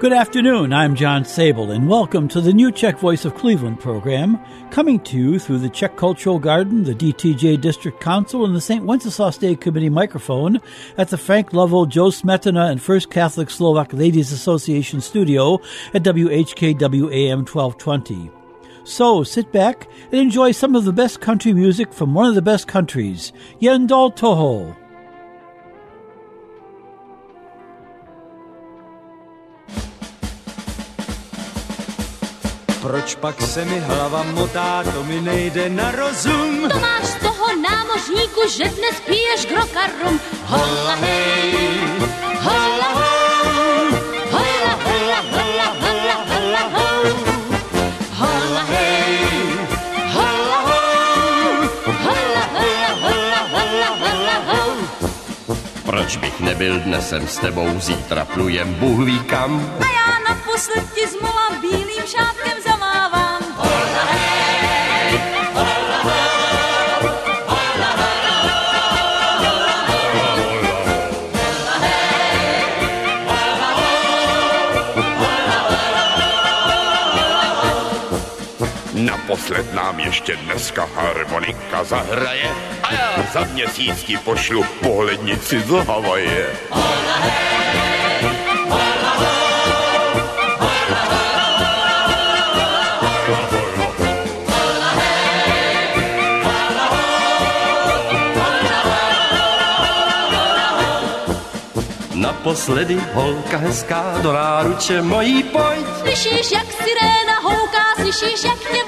Good afternoon. I'm John Sable, and welcome to the new Czech Voice of Cleveland program, coming to you through the Czech Cultural Garden, the DTJ District Council, and the St. Wenceslas Day Committee microphone at the Frank Lovell, Joe Smetana, and First Catholic Slovak Ladies Association studio at WHKW AM 1220. So sit back and enjoy some of the best country music from one of the best countries, Yendol Toho. Proč pak se mi hlava motá, to mi nejde na rozum. To máš z toho námořníku, že dnes piješ grokarum. Hola hej, hola ho, hola, hola, hola, hola, hola ho. Hola hej, hola ho, hola, hola, hola, hola, hola ho. Proč bych nebyl dnesem s tebou, zítra plujem Bůh ví kam. A já naposled ti zmolám bílým šátkem zamávám. Naposled nám ještě dneska harmonika zahraje a já za měsíc ti pošlu pohlednici z Havaje. Naposledy holka hezká do náruče mojí pojď. Slyšíš, jak siréna houká, slyšíš, jak tě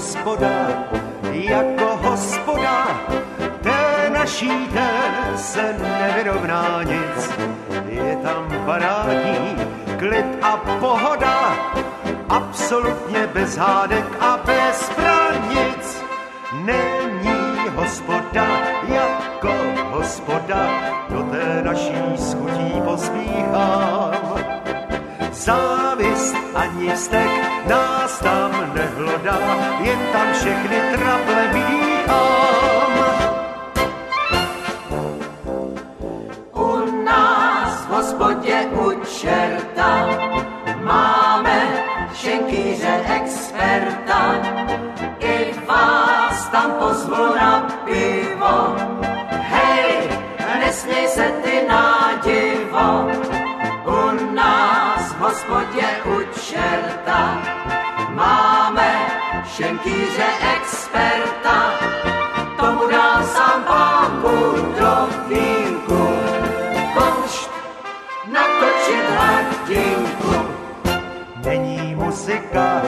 hospoda jako hospoda, té naší té se nevyrovná nic. Je tam parádní klid a pohoda, absolutně bez hádek a bez branic. Není hospoda jako hospoda, do té naší schutí pospíchám. Závist ani vztek nás tam nehlodá, jen tam všechny traple míchám. U nás v hospodě u čerta máme šenkýře experta. I vás tam pozvu na pivo. Hej, nesměj se ty nádivo. Hospodě u čerta máme šenkýře experta. Tomu dám sám pán Bůh do vínku. Konšt natočit hladinku. Není muzika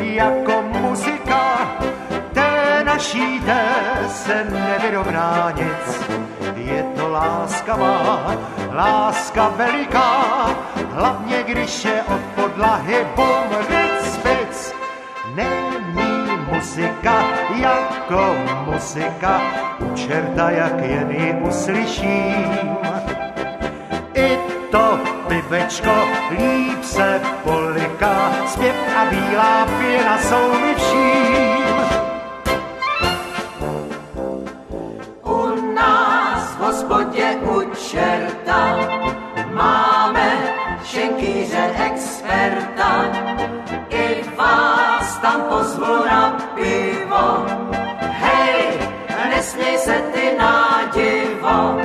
jako muzika, té naší té se nevyrovná nic. Je to láska má, láska veliká, hlavně když je od podlahy bum, ric, spic. Není muzika jako muzika, u čerta jak jen ji uslyším. I to pivečko líp se poliká, zpěv a bílá pěna jsou mi vším. Hospodě u čerta máme šenkýře experta. I vás tam pozvu na pivo. Hej, nesměj se ty na divo.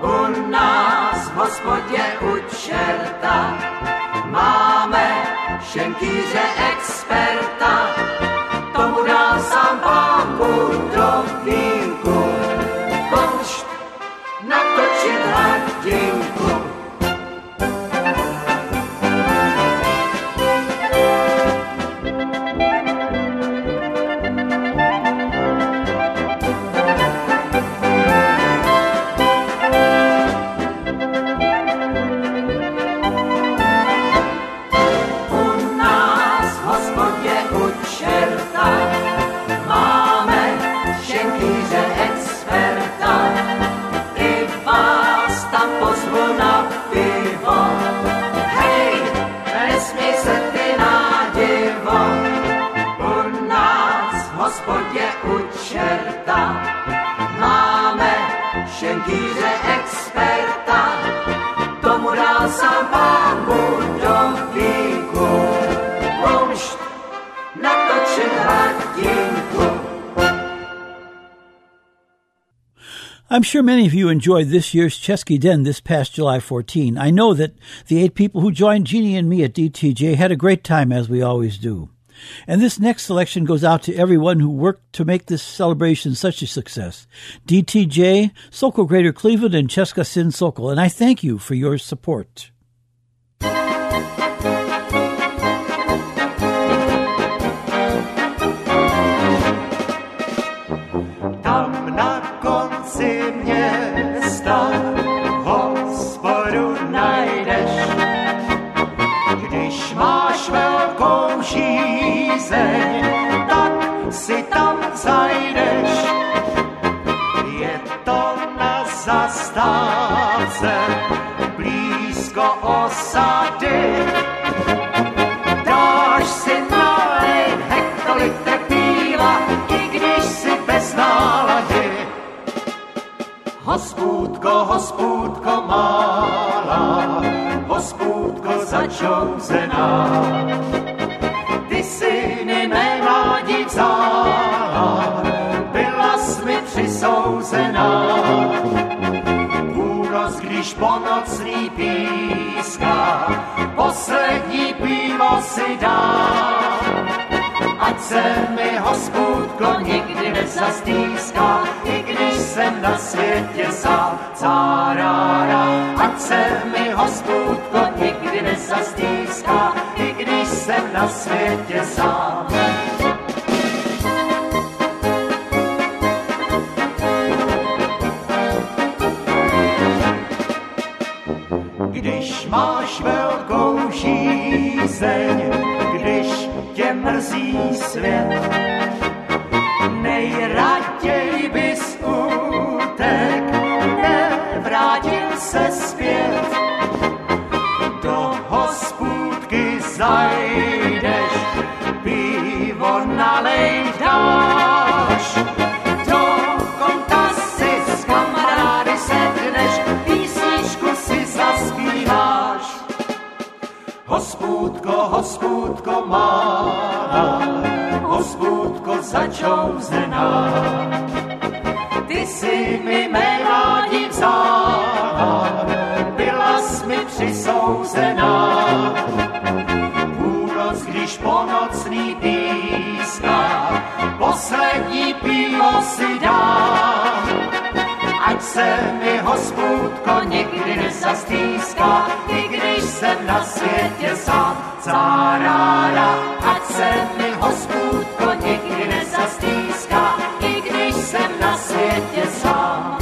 U nás v hospodě u čerta máme šenkýře experta. Sure many of you enjoyed this year's Chesky Den this past July 14. I know that the eight people who joined Jeannie and me at DTJ had a great time, as we always do. And this next selection goes out to everyone who worked to make this celebration such a success. DTJ, Sokol Greater Cleveland, and Cheska Sin Sokol. And I thank you for your support. Osady. Dáš si nalejt hektolitr piva, i když si bez nálady. Hospůdko, hospůdko malá, hospůdko začouzená. Ty si mi mé mládí vzala, byla jsi mi přisouzená. Půlnoc, když po nocný píská, poslední pivo si dá. Ať se mi hospůdko nikdy nezastýská, i když jsem na světě sám, cárára. Ať se mi hospůdko nikdy nezastýská, i když jsem na světě sám. Máš velkou žízeň, když tě mrzí svět, nejraději bys utek, nevrátil se zpět. Do hospůdky zajdeš, má, hospůdko začouzená. Ty si mi mé mládí vzala, byla jsi mi přisouzená. Půlnoc, když po nocný píská, poslední pivo si se mi hospůdko nikdy nezastýská, i když jsem na světě sám, cárára. Ať se mi hospůdko nikdy nezastýská, i když jsem na světě sám.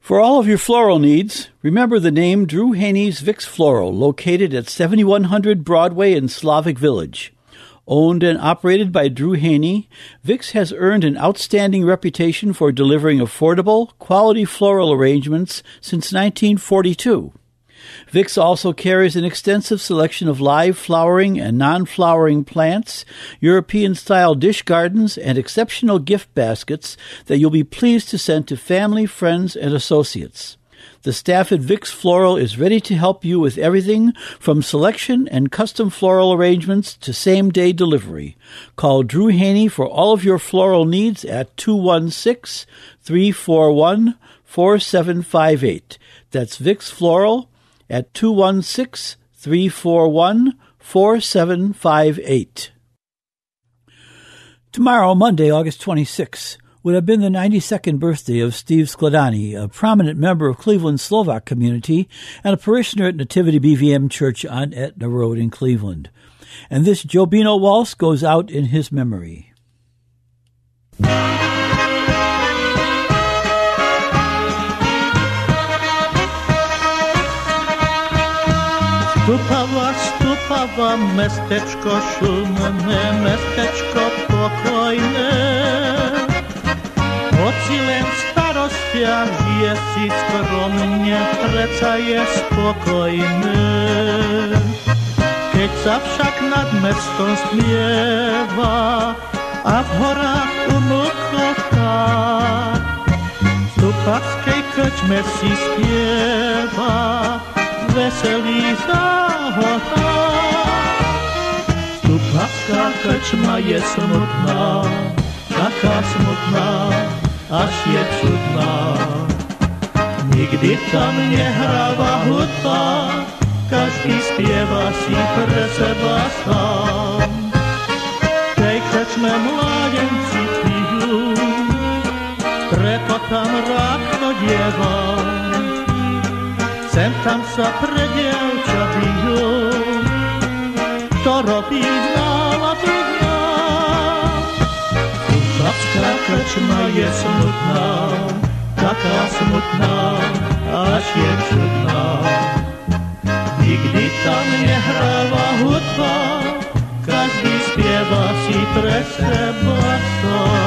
For all of your floral needs, remember the name Drew Haney's Vix Floral, located at 7100 Broadway in Slavic Village. Owned and operated by Drew Haney, Vix has earned an outstanding reputation for delivering affordable, quality floral arrangements since 1942. Vix also carries an extensive selection of live flowering and non flowering plants, European style dish gardens, and exceptional gift baskets that you'll be pleased to send to family, friends, and associates. The staff at Vix Floral is ready to help you with everything from selection and custom floral arrangements to same day delivery. Call Drew Haney for all of your floral needs at 216 341 4758. That's Vix Floral at 216 341 4758. Tomorrow, Monday, August 26, would have been the 92nd birthday of Steve Skladany, a prominent member of Cleveland's Slovak community and a parishioner at Nativity BVM Church on Aetna Road in Cleveland. And this Jobino waltz goes out in his memory. Stupava, stupava, mestečko šumne, mestečko pokojne. Ocilem starostia žije si skromne, preca je spokojne. Keď sa však nad mestom smieva a v horách umlkotá, v stupavskej krčme si spieva, veselý záhoda. Stupavská krčma je smutná, taká smutná, až je čudná. Nikdy tam nehráva hudba, každý spieva si pre seba sám. Tej krčme mládenci pijú, preto tam rád chodievam. Sem tam sa pre dievča to robí krčma je smutná, taká smutná, až je čudná. Nikdy tam nehráva hudba, každý spieva si pre seba sám.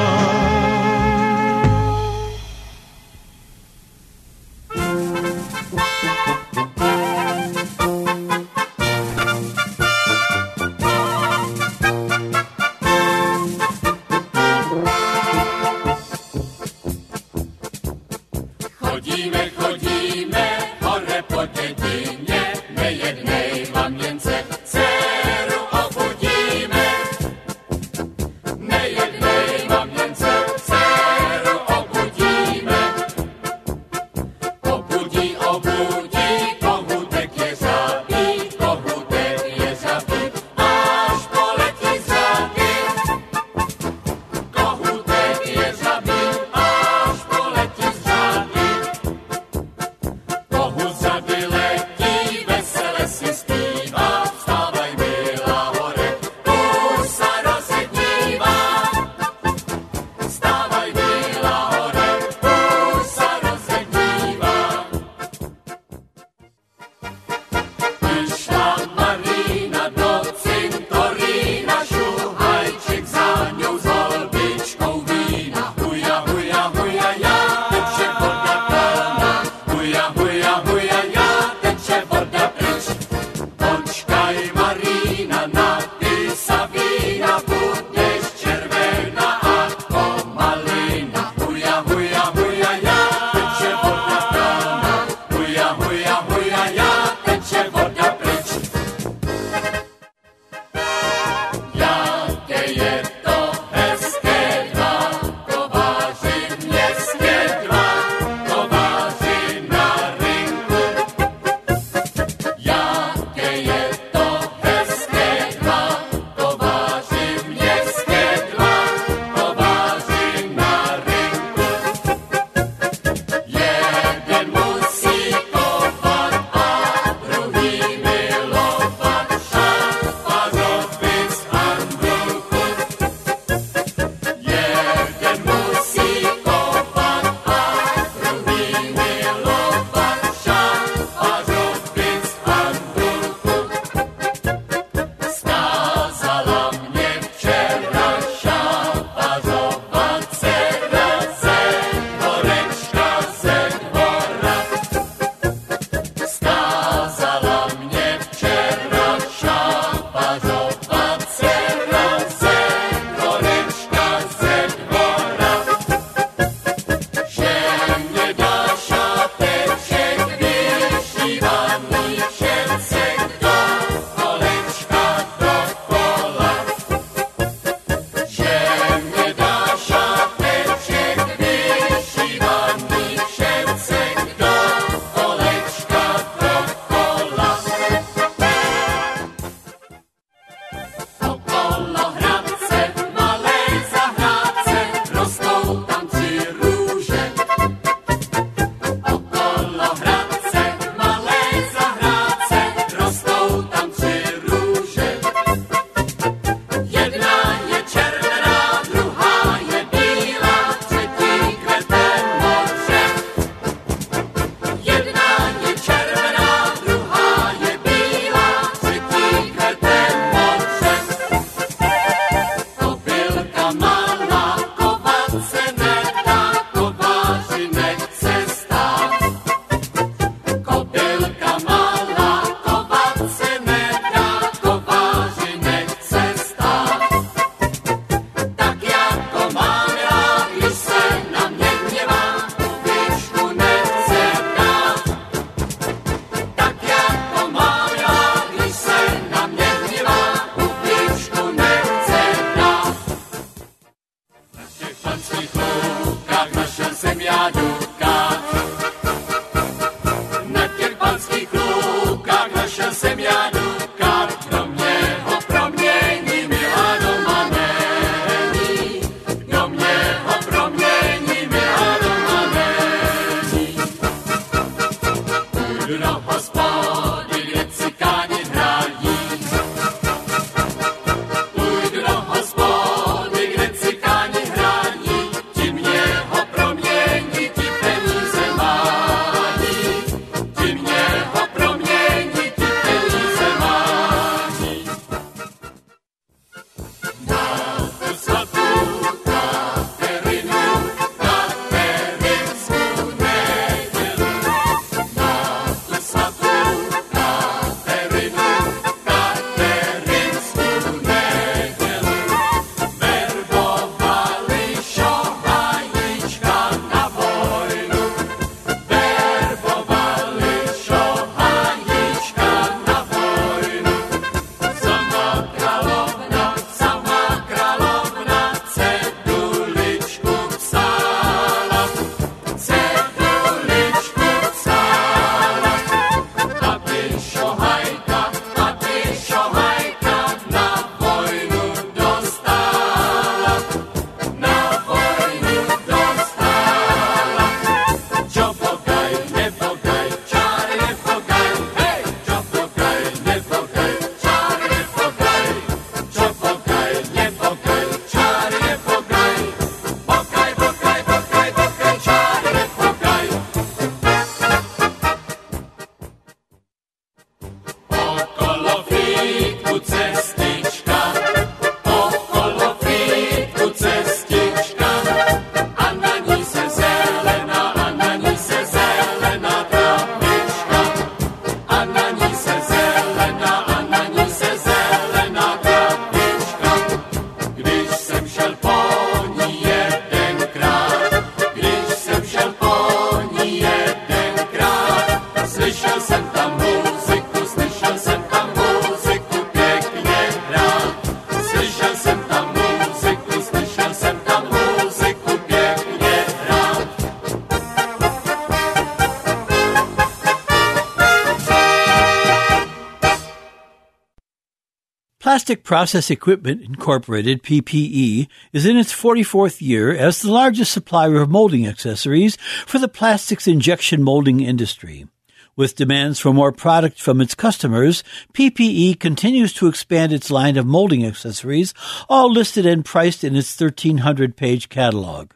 Plastic Process Equipment Incorporated, PPE, is in its 44th year as the largest supplier of molding accessories for the plastics injection molding industry. With demands for more product from its customers, PPE continues to expand its line of molding accessories, all listed and priced in its 1300 page catalog.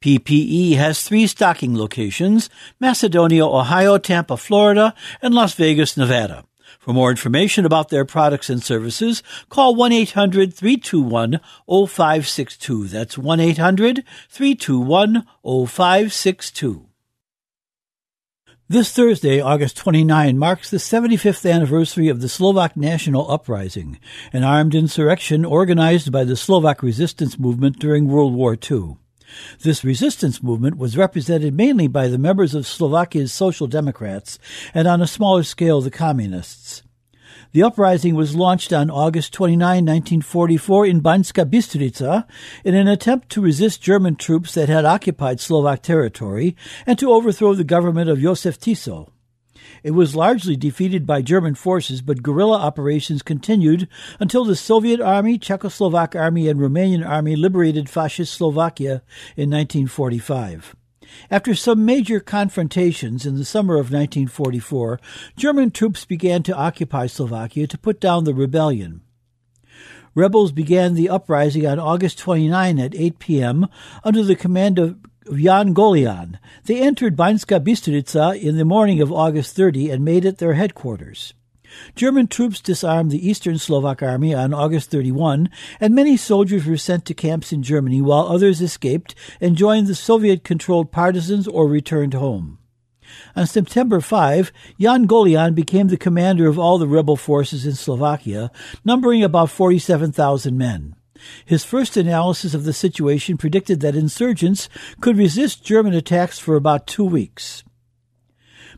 PPE has three stocking locations Macedonia, Ohio, Tampa, Florida, and Las Vegas, Nevada. For more information about their products and services, call 1 800 321 0562. That's 1 800 321 0562. This Thursday, August 29, marks the 75th anniversary of the Slovak National Uprising, an armed insurrection organized by the Slovak resistance movement during World War II. This resistance movement was represented mainly by the members of Slovakia's Social Democrats and on a smaller scale the Communists. The uprising was launched on August 29, 1944 in Banska Bystrica in an attempt to resist German troops that had occupied Slovak territory and to overthrow the government of Josef Tiso. It was largely defeated by German forces, but guerrilla operations continued until the Soviet Army, Czechoslovak Army, and Romanian Army liberated fascist Slovakia in 1945. After some major confrontations in the summer of 1944, German troops began to occupy Slovakia to put down the rebellion. Rebels began the uprising on August 29 at 8 p.m. under the command of Jan Golian. They entered Banska Bystrica in the morning of August 30 and made it their headquarters. German troops disarmed the Eastern Slovak Army on August 31, and many soldiers were sent to camps in Germany while others escaped and joined the Soviet controlled partisans or returned home. On September 5, Jan Golian became the commander of all the rebel forces in Slovakia, numbering about 47,000 men. His first analysis of the situation predicted that insurgents could resist German attacks for about two weeks.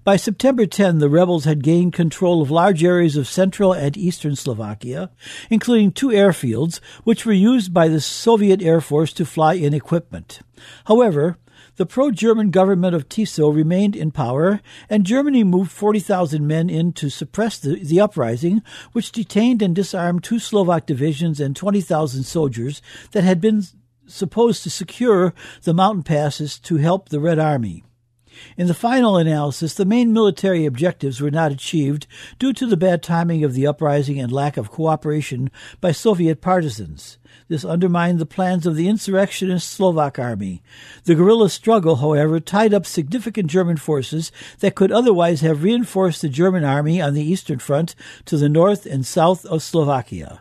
By September 10, the rebels had gained control of large areas of central and eastern Slovakia, including two airfields, which were used by the Soviet Air Force to fly in equipment. However, The pro German government of Tiso remained in power, and Germany moved 40,000 men in to suppress the, the uprising, which detained and disarmed two Slovak divisions and 20,000 soldiers that had been supposed to secure the mountain passes to help the Red Army. In the final analysis, the main military objectives were not achieved due to the bad timing of the uprising and lack of cooperation by Soviet partisans. This undermined the plans of the insurrectionist Slovak army. The guerrilla struggle, however, tied up significant German forces that could otherwise have reinforced the German army on the Eastern Front to the north and south of Slovakia.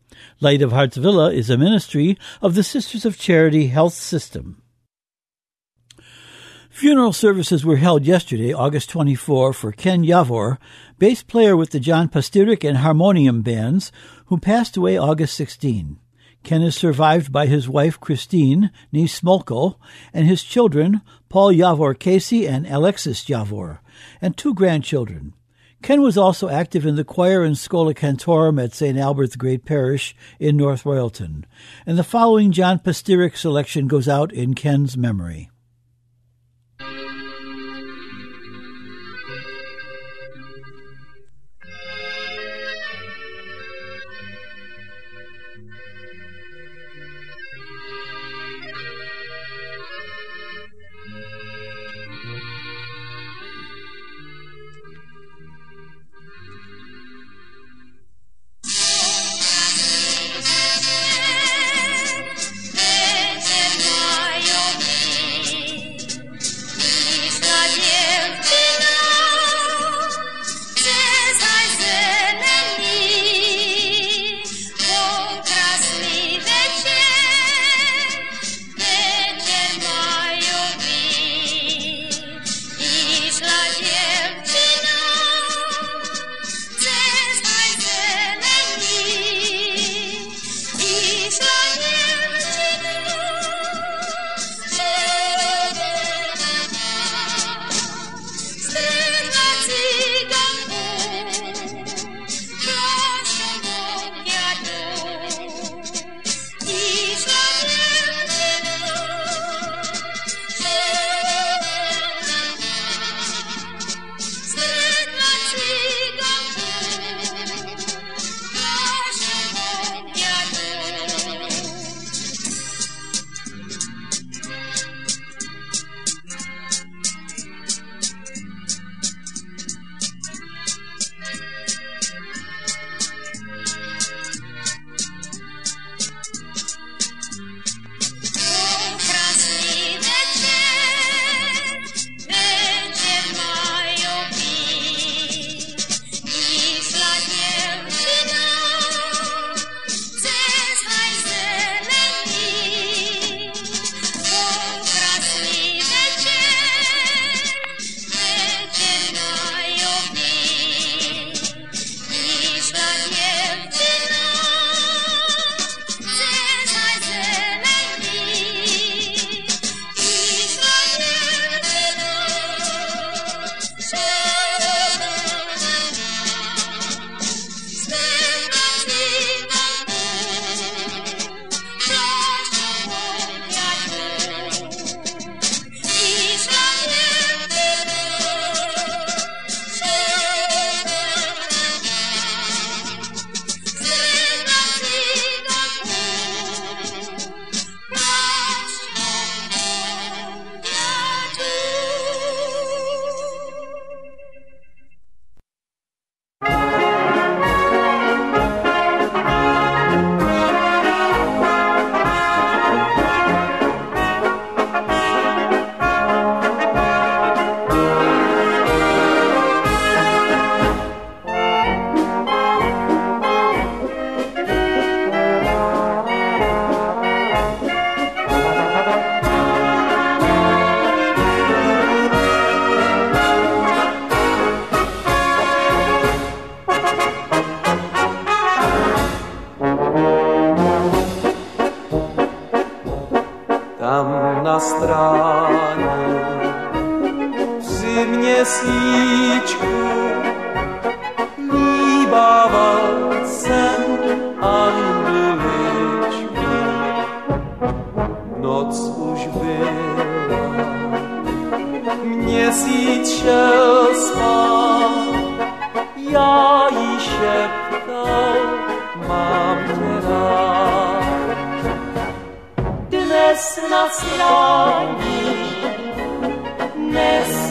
Light of Hearts Villa is a ministry of the Sisters of Charity Health System. Funeral services were held yesterday, August 24, for Ken Yavor, bass player with the John Pastirik and Harmonium bands, who passed away August 16. Ken is survived by his wife Christine, niece Smolko, and his children, Paul Yavor Casey and Alexis Yavor, and two grandchildren. Ken was also active in the choir and Schola Cantorum at St. Albert the Great Parish in North Royalton. And the following John Pastirik selection goes out in Ken's memory.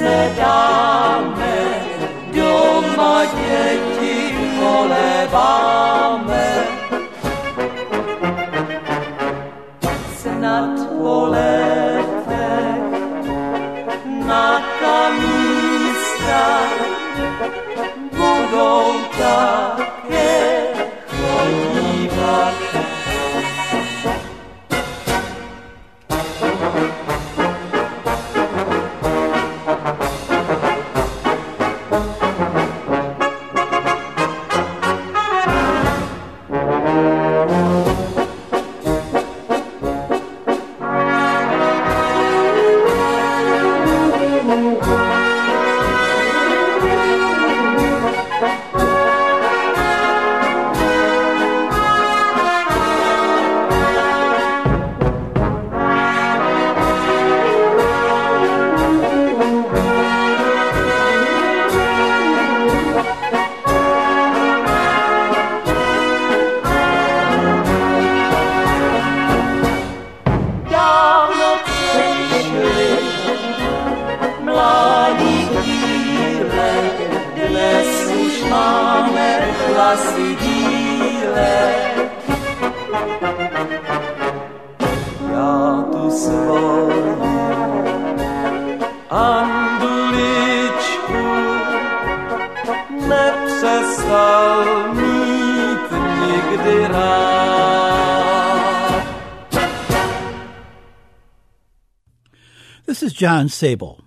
Nesedáme, John Sabol.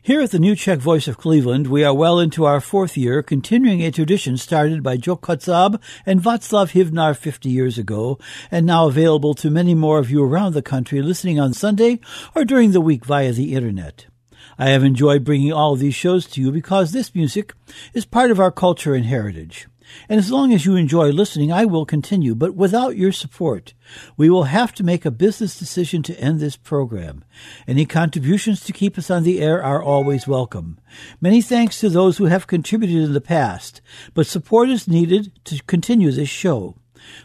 Here at the New Czech Voice of Cleveland, we are well into our fourth year, continuing a tradition started by Joe Kutzab and Václav Hivnar 50 years ago, and now available to many more of you around the country listening on Sunday or during the week via the Internet. I have enjoyed bringing all of these shows to you because this music is part of our culture and heritage. And as long as you enjoy listening, I will continue. But without your support, we will have to make a business decision to end this program. Any contributions to keep us on the air are always welcome. Many thanks to those who have contributed in the past, but support is needed to continue this show.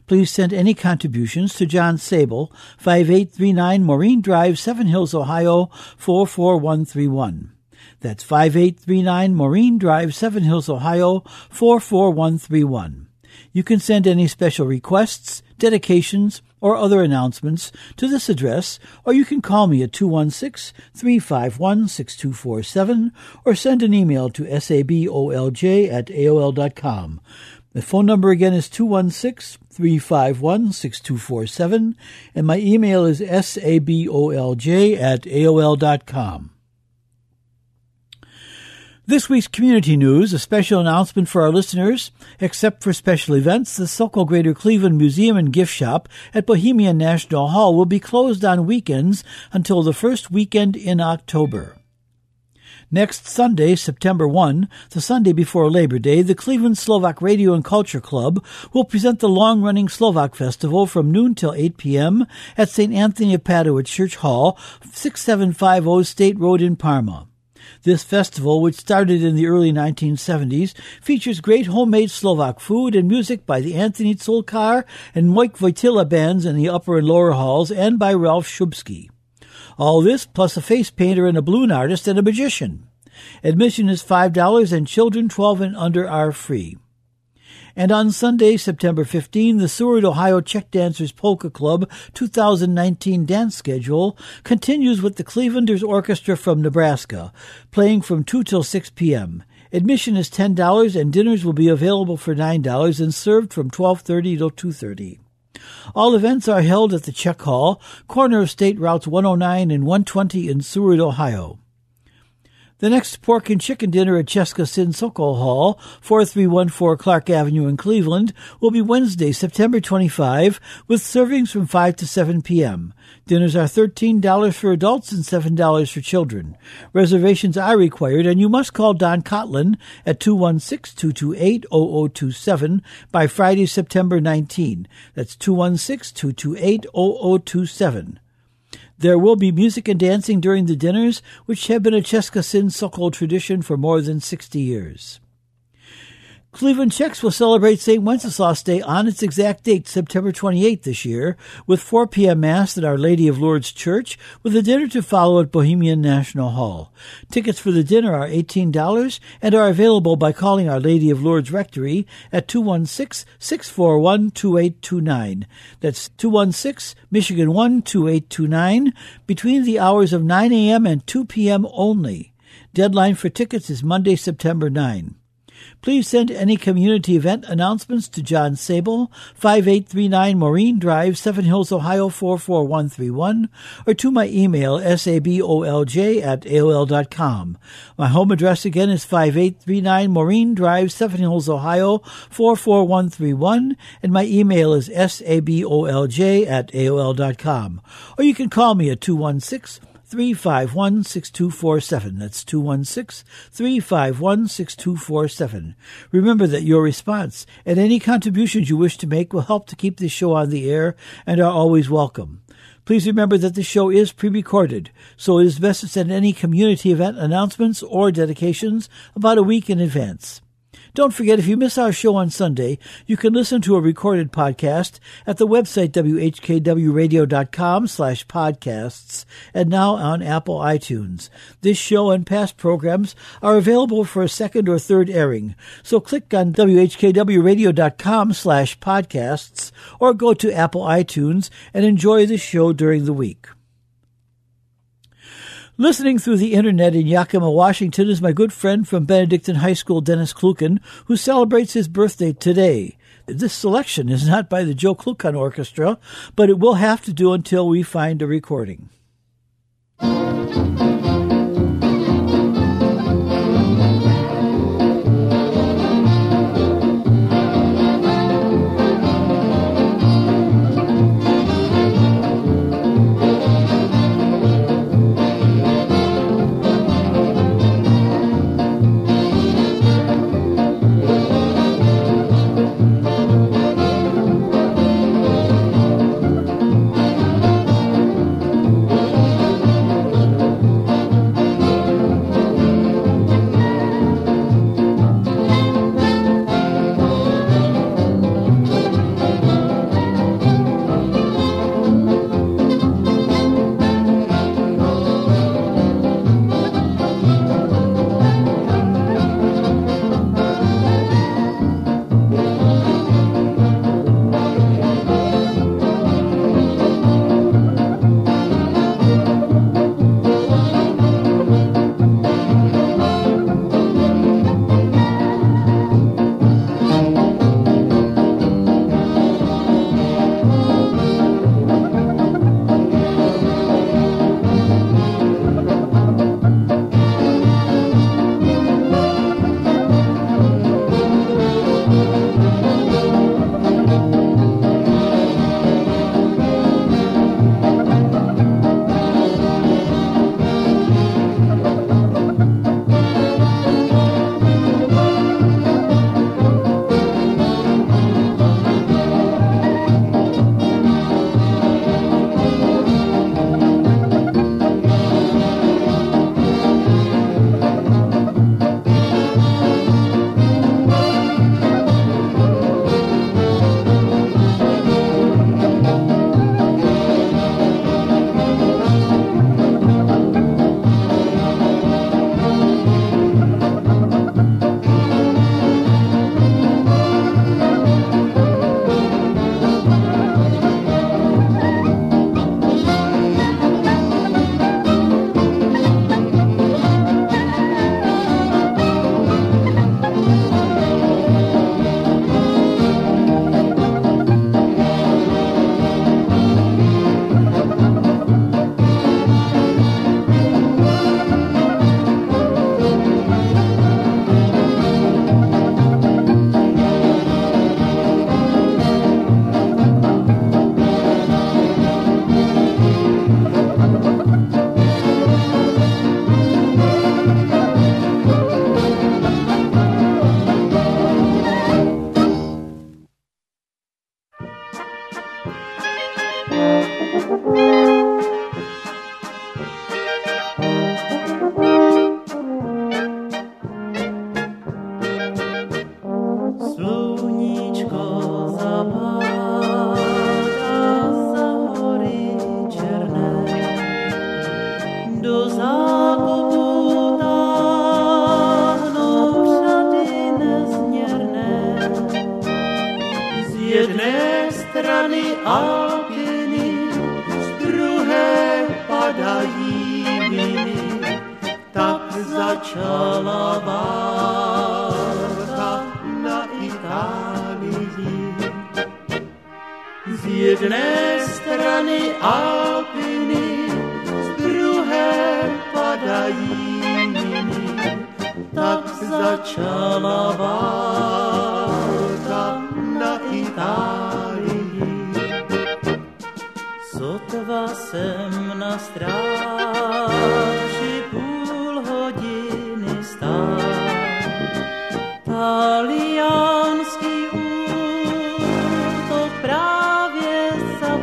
Please send any contributions to John Sabol, 5839 Maureen Drive, Seven Hills, Ohio, 44131. That's 5839 Maureen Drive, Seven Hills, Ohio, 44131. You can send any special requests, dedications, or other announcements to this address, or you can call me at 216-351-6247 or send an email to sabolj at aol.com. The phone number again is 216-351-6247 and my email is sabolj at aol.com. This week's community news, a special announcement for our listeners. Except for special events, the Sokol Greater Cleveland Museum and Gift Shop at Bohemian National Hall will be closed on weekends until the first weekend in October. Next Sunday, September 1, the Sunday before Labor Day, the Cleveland Slovak Radio and Culture Club will present the long-running Slovak Festival from noon till 8 p.m. at St. Anthony of Padua Church Hall, 6750 State Road in Parma. This festival, which started in the early 1970s, features great homemade Slovak food and music by the Anthony Tzolkar and Mike Wojtyla bands in the upper and lower halls and by Ralph Shubsky. All this plus a face painter and a balloon artist and a magician. Admission is $5 and children 12 and under are free. And on Sunday, September 15, the Seward, Ohio Czech Dancers Polka Club 2019 dance schedule continues with the Clevelanders Orchestra from Nebraska, playing from 2 till 6 p.m. Admission is $10 and dinners will be available for $9 and served from 12:30 till 2:30. All events are held at the Czech Hall, corner of State Routes 109 and 120 in Seward, Ohio. The next pork and chicken dinner at Cheska Sin Sokol Hall, 4314 Clark Avenue in Cleveland, will be Wednesday, September 25, with servings from 5 to 7 p.m. Dinners are $13 for adults and $7 for children. Reservations are required, and you must call Don Cotlin at 216-228-0027 by Friday, September 19. That's 216-228-0027. There will be music and dancing during the dinners, which have been a Cheska Sin Sokol tradition for more than 60 years. Cleveland Czechs will celebrate St. Wenceslas Day on its exact date, September 28th this year, with 4 p.m. Mass at Our Lady of Lourdes Church, with a dinner to follow at Bohemian National Hall. Tickets for the dinner are $18 and are available by calling Our Lady of Lourdes Rectory at 216-641-2829. That's 216 Michigan 1 2829 between the hours of 9 a.m. and 2 p.m. only. Deadline for tickets is Monday, September 9. Please send any community event announcements to John Sabol, 5839 Maureen Drive, Seven Hills, Ohio 44131, or to my email, sabolj at aol.com. My home address again is 5839 Maureen Drive, Seven Hills, Ohio 44131, and my email is sabolj at aol.com. Or you can call me at 216 351 6247. That's 216 351 6247. Remember that your response and any contributions you wish to make will help to keep this show on the air and are always welcome. Please remember that the show is pre-recorded, so it is best to send any community event announcements or dedications about a week in advance. Don't forget, if you miss our show on Sunday, you can listen to a recorded podcast at the website whkwradio.com slash podcasts and now on Apple iTunes. This show and past programs are available for a second or third airing, so click on whkwradio.com slash podcasts or go to Apple iTunes and enjoy the show during the week. Listening through the internet in Yakima, Washington is my good friend from Benedictine High School, Dennis Klukin, who celebrates his birthday today. This selection is not by the Joe Klukan Orchestra, but it will have to do until we find a recording.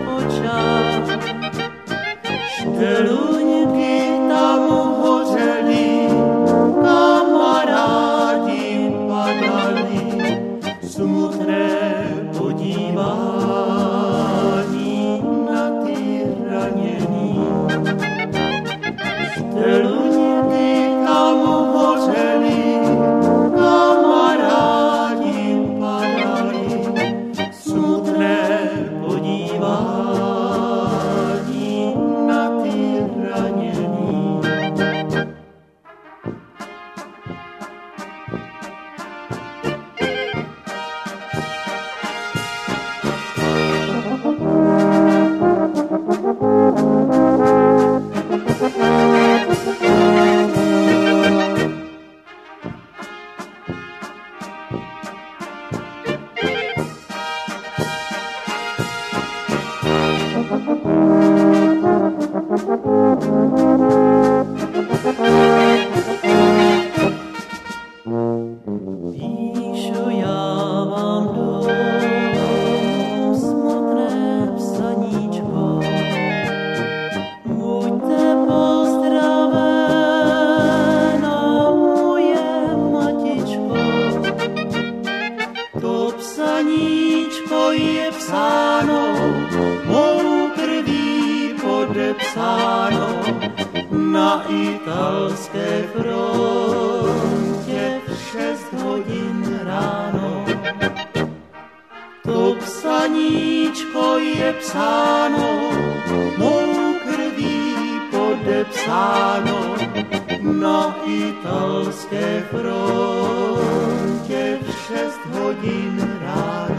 Započal. Šteluňky podepsáno na italské frontě v šest hodin ráno.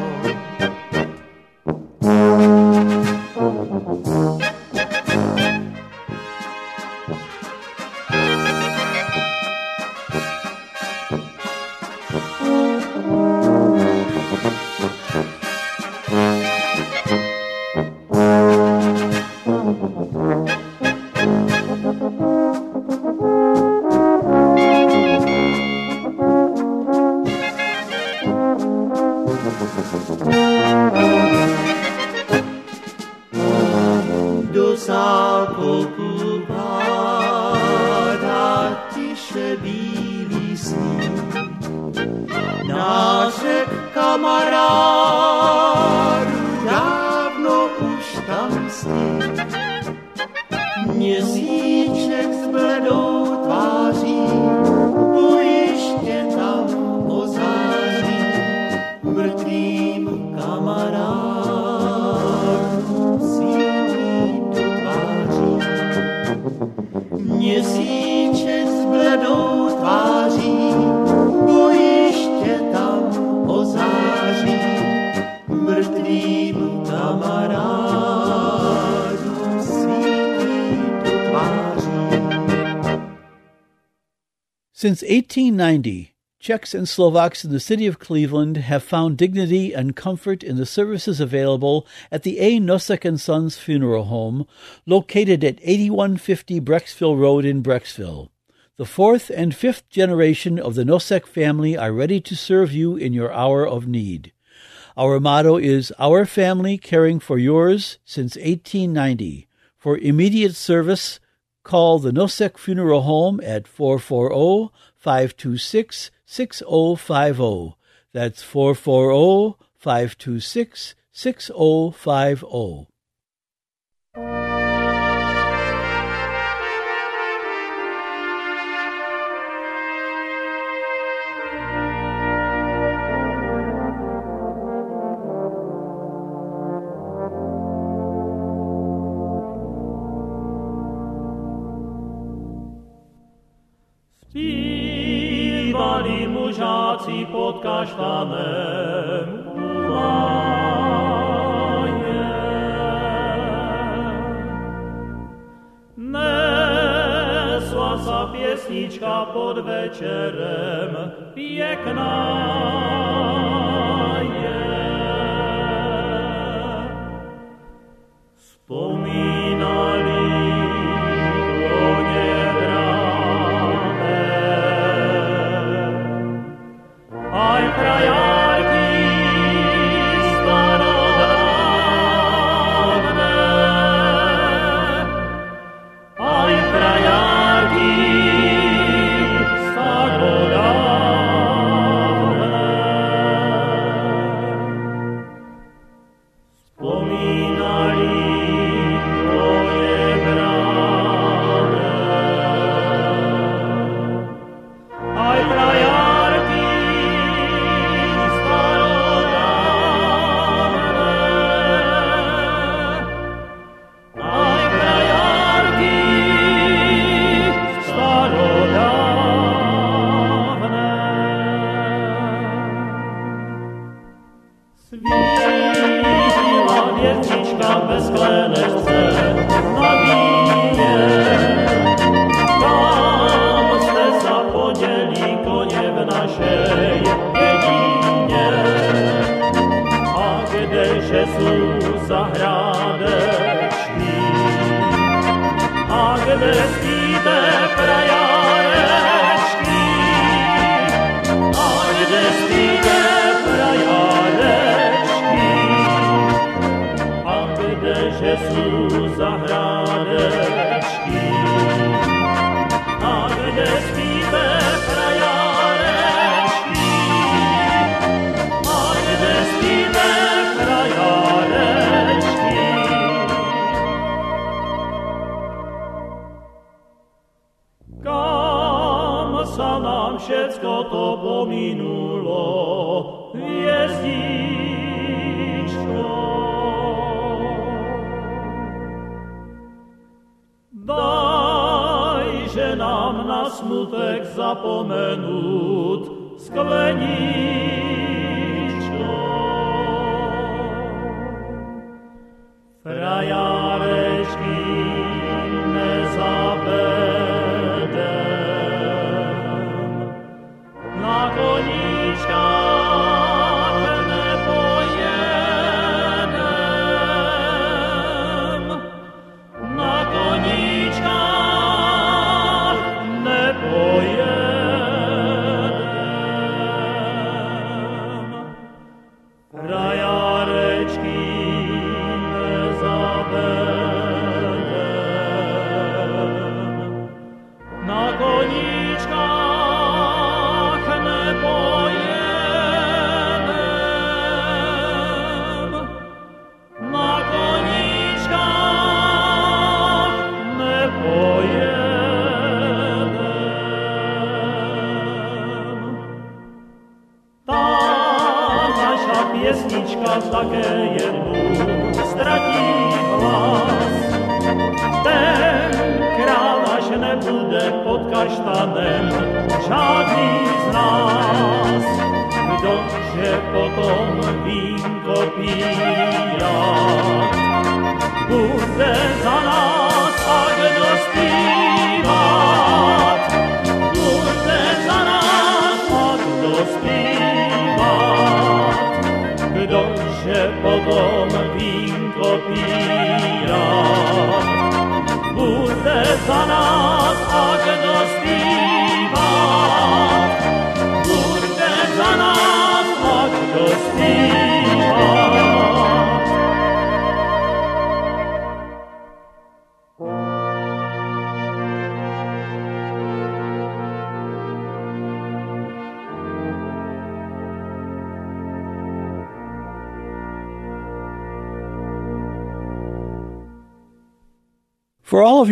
Since 1890, Czechs and Slovaks in the city of Cleveland have found dignity and comfort in the services available at the A. Nosek and Sons Funeral Home, located at 8150 Brecksville Road in Brecksville. The fourth and fifth generation of the Nosek family are ready to serve you in your hour of need. Our motto is Our Family Caring for Yours since 1890. For immediate service, call the Nosek Funeral Home at 440 526 6050. That's 440 526 6050. prací pod kaštanem ulaje. Nesla sa piesnička pod večerem. Pěkná, 加油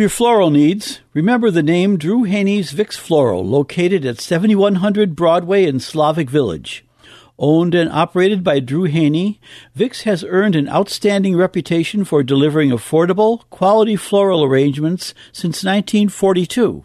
your floral needs, remember the name Drew Haney's Vix Floral, located at 7100 Broadway in Slavic Village. Owned and operated by Drew Haney, Vix has earned an outstanding reputation for delivering affordable, quality floral arrangements since 1942.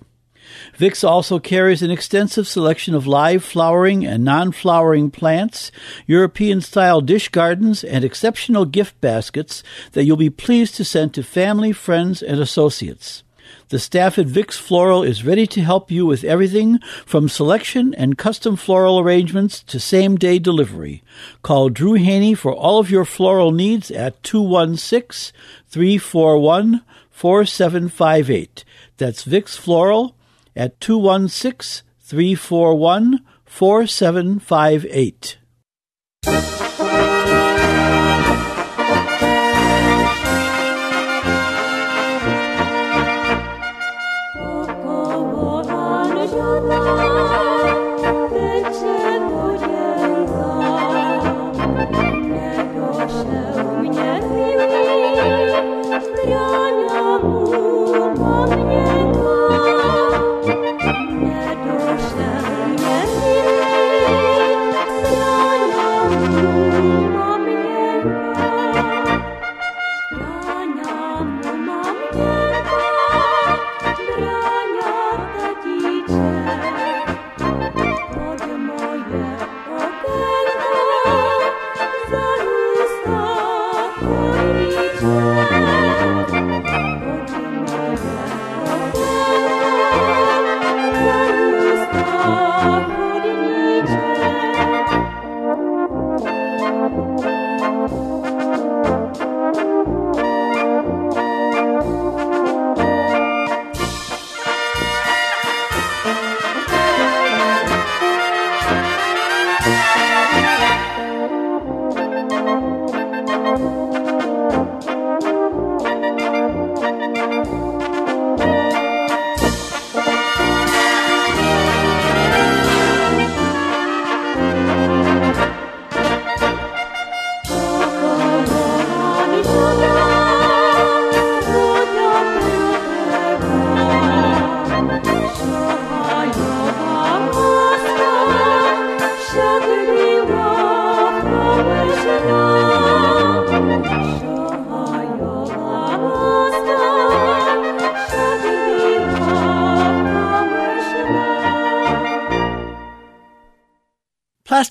Vicks also carries an extensive selection of live flowering and non-flowering plants, European-style dish gardens, and exceptional gift baskets that you'll be pleased to send to family, friends, and associates. The staff at VIX Floral is ready to help you with everything from selection and custom floral arrangements to same day delivery. Call Drew Haney for all of your floral needs at 216 341 4758. That's VIX Floral at 216 341 4758.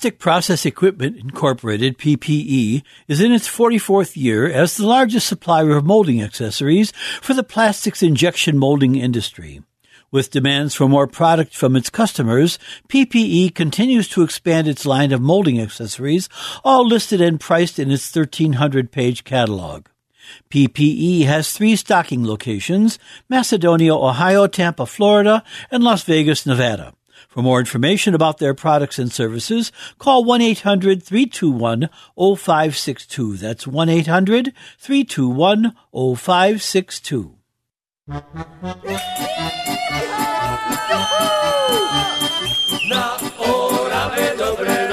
Plastic Process Equipment Incorporated, PPE, is in its 44th year as the largest supplier of molding accessories for the plastics injection molding industry. With demands for more product from its customers, PPE continues to expand its line of molding accessories, all listed and priced in its 1300 page catalog. PPE has three stocking locations Macedonia, Ohio, Tampa, Florida, and Las Vegas, Nevada. For more information about their products and services, call 1-800-321-0562. That's 1-800-321-0562. Na Orave dobre, na Orave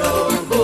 oddám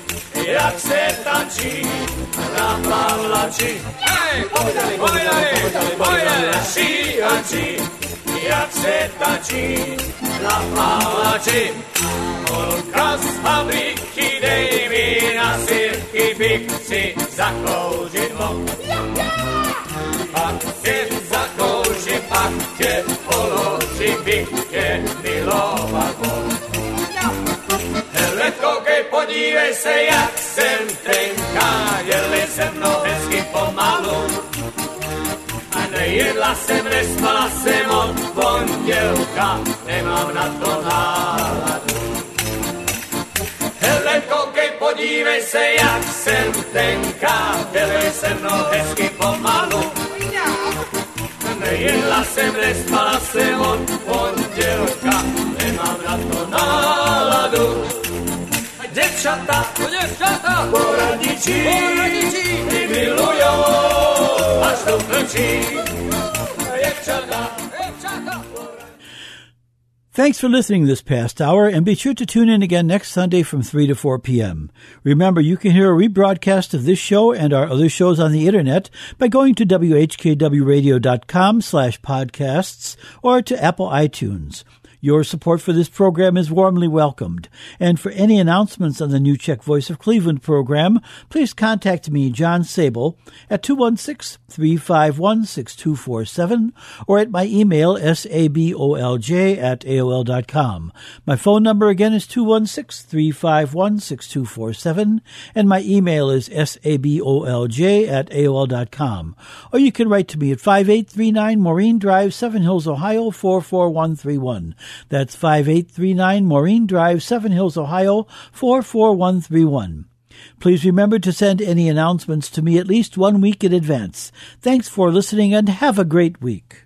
jak se tančí na Pavlači. Povídali, povídali, povídali, Anči, jak se tančí na Pavlači. Holka z fabriky, dej mi na sirky, bych si zakouřit mohl. Pak tě zakouřím, pak tě položím, bych tě milovat mohl. Hele, koukej, podívej se, jak jsem tenká, jeli se mnou hezky pomalu. A nejedla jsem, nespala jsem od pondělka, nemám na to náladu. Hele, koukej, podívej se, jak jsem tenká, jeli se mnou hezky pomalu. Nejedla jsem, nespala jsem od pondělka, nemám na to náladu. Děvčata, děvčata, poradničí, poradničí, ty milujou, až do plčí. Děvčata, děvčata, Thanks for listening this past hour, and be sure to tune in again next Sunday from 3 to 4 p.m. Remember, you can hear a rebroadcast of this show and our other shows on the internet by going to whkwradio.com slash podcasts or to Apple iTunes. Your support for this program is warmly welcomed. And for any announcements on the New Czech Voice of Cleveland program, please contact me, John Sabol, at 216-351-6247 or at my email, sabolj at aol.com. My phone number again is 216-351-6247 and my email is sabolj at aol.com. Or you can write to me at 5839 Maureen Drive, Seven Hills, Ohio 44131. That's 5839 Maureen Drive, Seven Hills, Ohio 44131. Please remember to send any announcements to me at least one week in advance. Thanks for listening and have a great week.